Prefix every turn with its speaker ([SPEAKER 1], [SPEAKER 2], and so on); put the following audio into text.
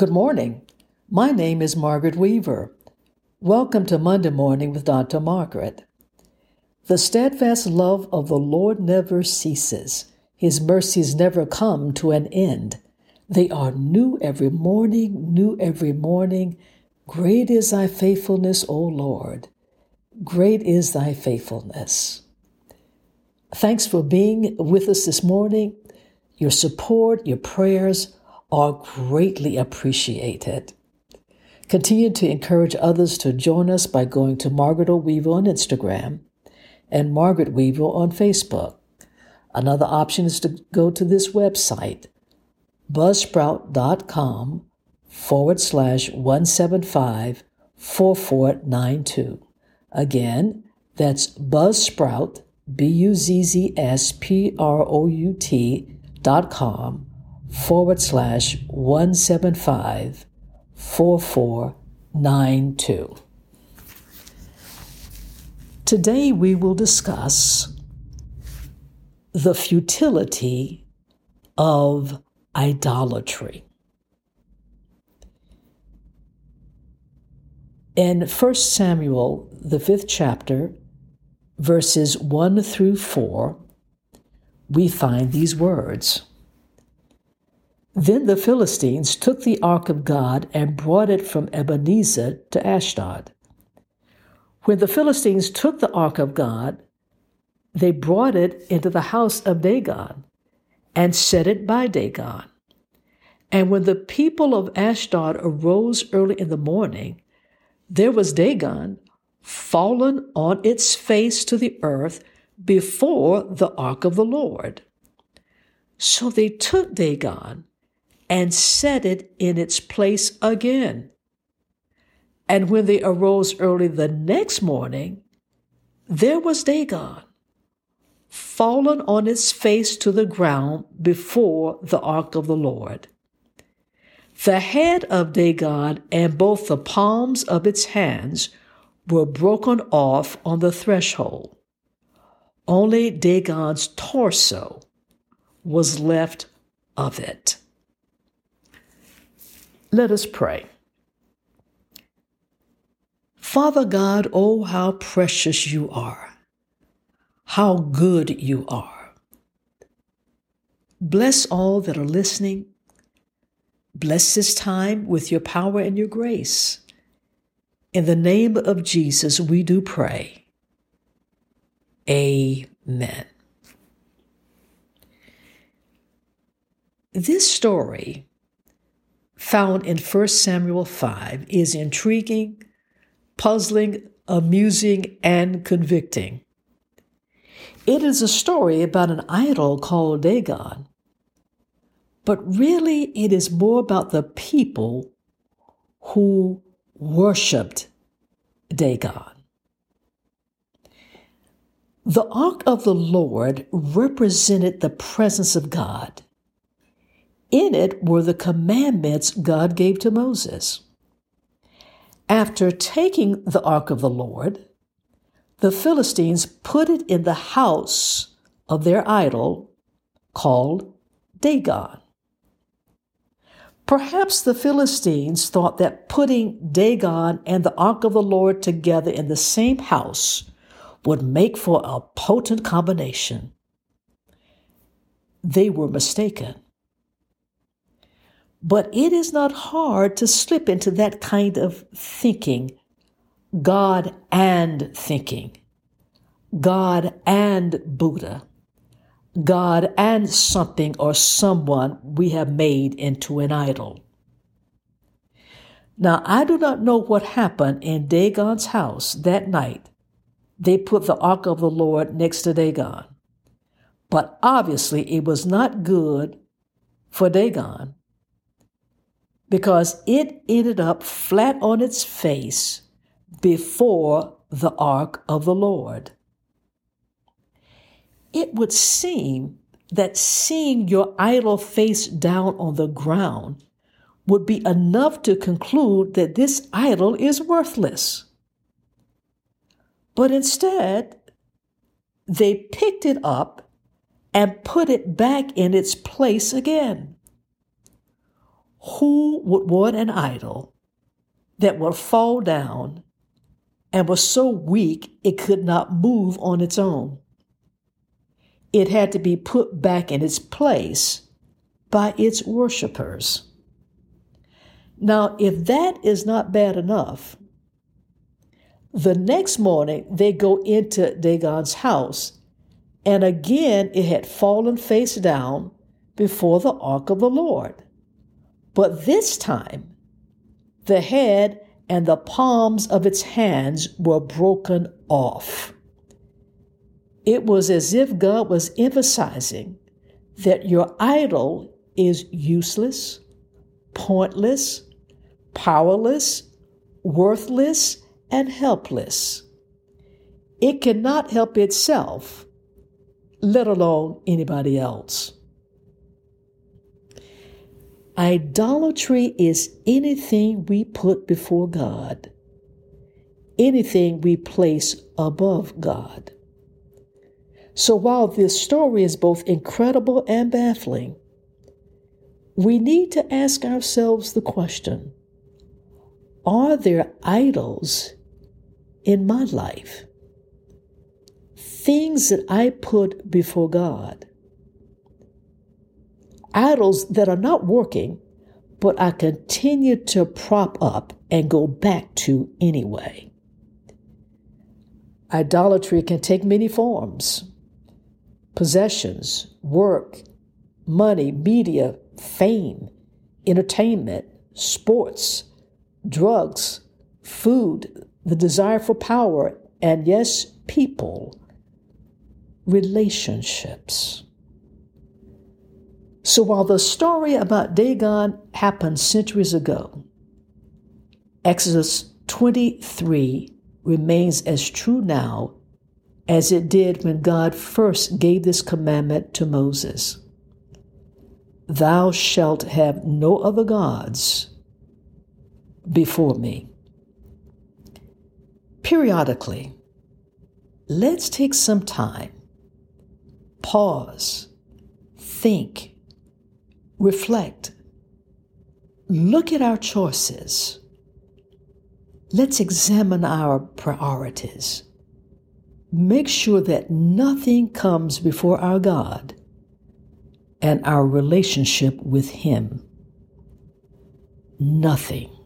[SPEAKER 1] Good morning. My name is Margaret Weaver. Welcome to Monday Morning with Dr. Margaret. The steadfast love of the Lord never ceases, His mercies never come to an end. They are new every morning, new every morning. Great is thy faithfulness, O Lord. Great is thy faithfulness. Thanks for being with us this morning. Your support, your prayers, are greatly appreciated. Continue to encourage others to join us by going to Margaret O. Weaver on Instagram and Margaret Weaver on Facebook. Another option is to go to this website, buzzsprout.com forward slash 175 4492. Again, that's buzzsprout, B U Z Z S P R O U T dot com forward slash 175 4492. Today we will discuss the futility of idolatry. In 1 Samuel, the fifth chapter, verses 1 through 4, we find these words. Then the Philistines took the ark of God and brought it from Ebenezer to Ashdod. When the Philistines took the ark of God, they brought it into the house of Dagon and set it by Dagon. And when the people of Ashdod arose early in the morning, there was Dagon fallen on its face to the earth before the ark of the Lord. So they took Dagon and set it in its place again. And when they arose early the next morning, there was Dagon, fallen on its face to the ground before the ark of the Lord. The head of Dagon and both the palms of its hands were broken off on the threshold. Only Dagon's torso was left of it. Let us pray. Father God, oh, how precious you are, how good you are. Bless all that are listening. Bless this time with your power and your grace. In the name of Jesus, we do pray. Amen. This story found in 1 Samuel 5 is intriguing, puzzling, amusing, and convicting. It is a story about an idol called Dagon, but really it is more about the people who worshiped Dagon. The ark of the Lord represented the presence of God in it were the commandments God gave to Moses. After taking the ark of the Lord, the Philistines put it in the house of their idol called Dagon. Perhaps the Philistines thought that putting Dagon and the ark of the Lord together in the same house would make for a potent combination. They were mistaken. But it is not hard to slip into that kind of thinking, God and thinking, God and Buddha, God and something or someone we have made into an idol. Now, I do not know what happened in Dagon's house that night. They put the ark of the Lord next to Dagon. But obviously, it was not good for Dagon because it ended up flat on its face before the ark of the Lord. It would seem that seeing your idol face down on the ground would be enough to conclude that this idol is worthless. But instead, they picked it up and put it back in its place again. Who would want an idol that would fall down and was so weak it could not move on its own? It had to be put back in its place by its worshippers. Now, if that is not bad enough, the next morning they go into Dagon's house, and again it had fallen face down before the ark of the Lord. But this time, the head and the palms of its hands were broken off. It was as if God was emphasizing that your idol is useless, pointless, powerless, worthless, and helpless. It cannot help itself, let alone anybody else. Idolatry is anything we put before God, anything we place above God. So while this story is both incredible and baffling, we need to ask ourselves the question Are there idols in my life? Things that I put before God idols that are not working, but I continue to prop up and go back to anyway. Idolatry can take many forms possessions, work, money, media, fame, entertainment, sports, drugs, food, the desire for power, and yes, people, relationships. So while the story about Dagon happened centuries ago, Exodus 23 remains as true now as it did when God first gave this commandment to Moses Thou shalt have no other gods before me. Periodically, let's take some time, pause, think, reflect, look at our choices. Let's examine our priorities. Make sure that nothing comes before our God and our relationship with Him. Nothing.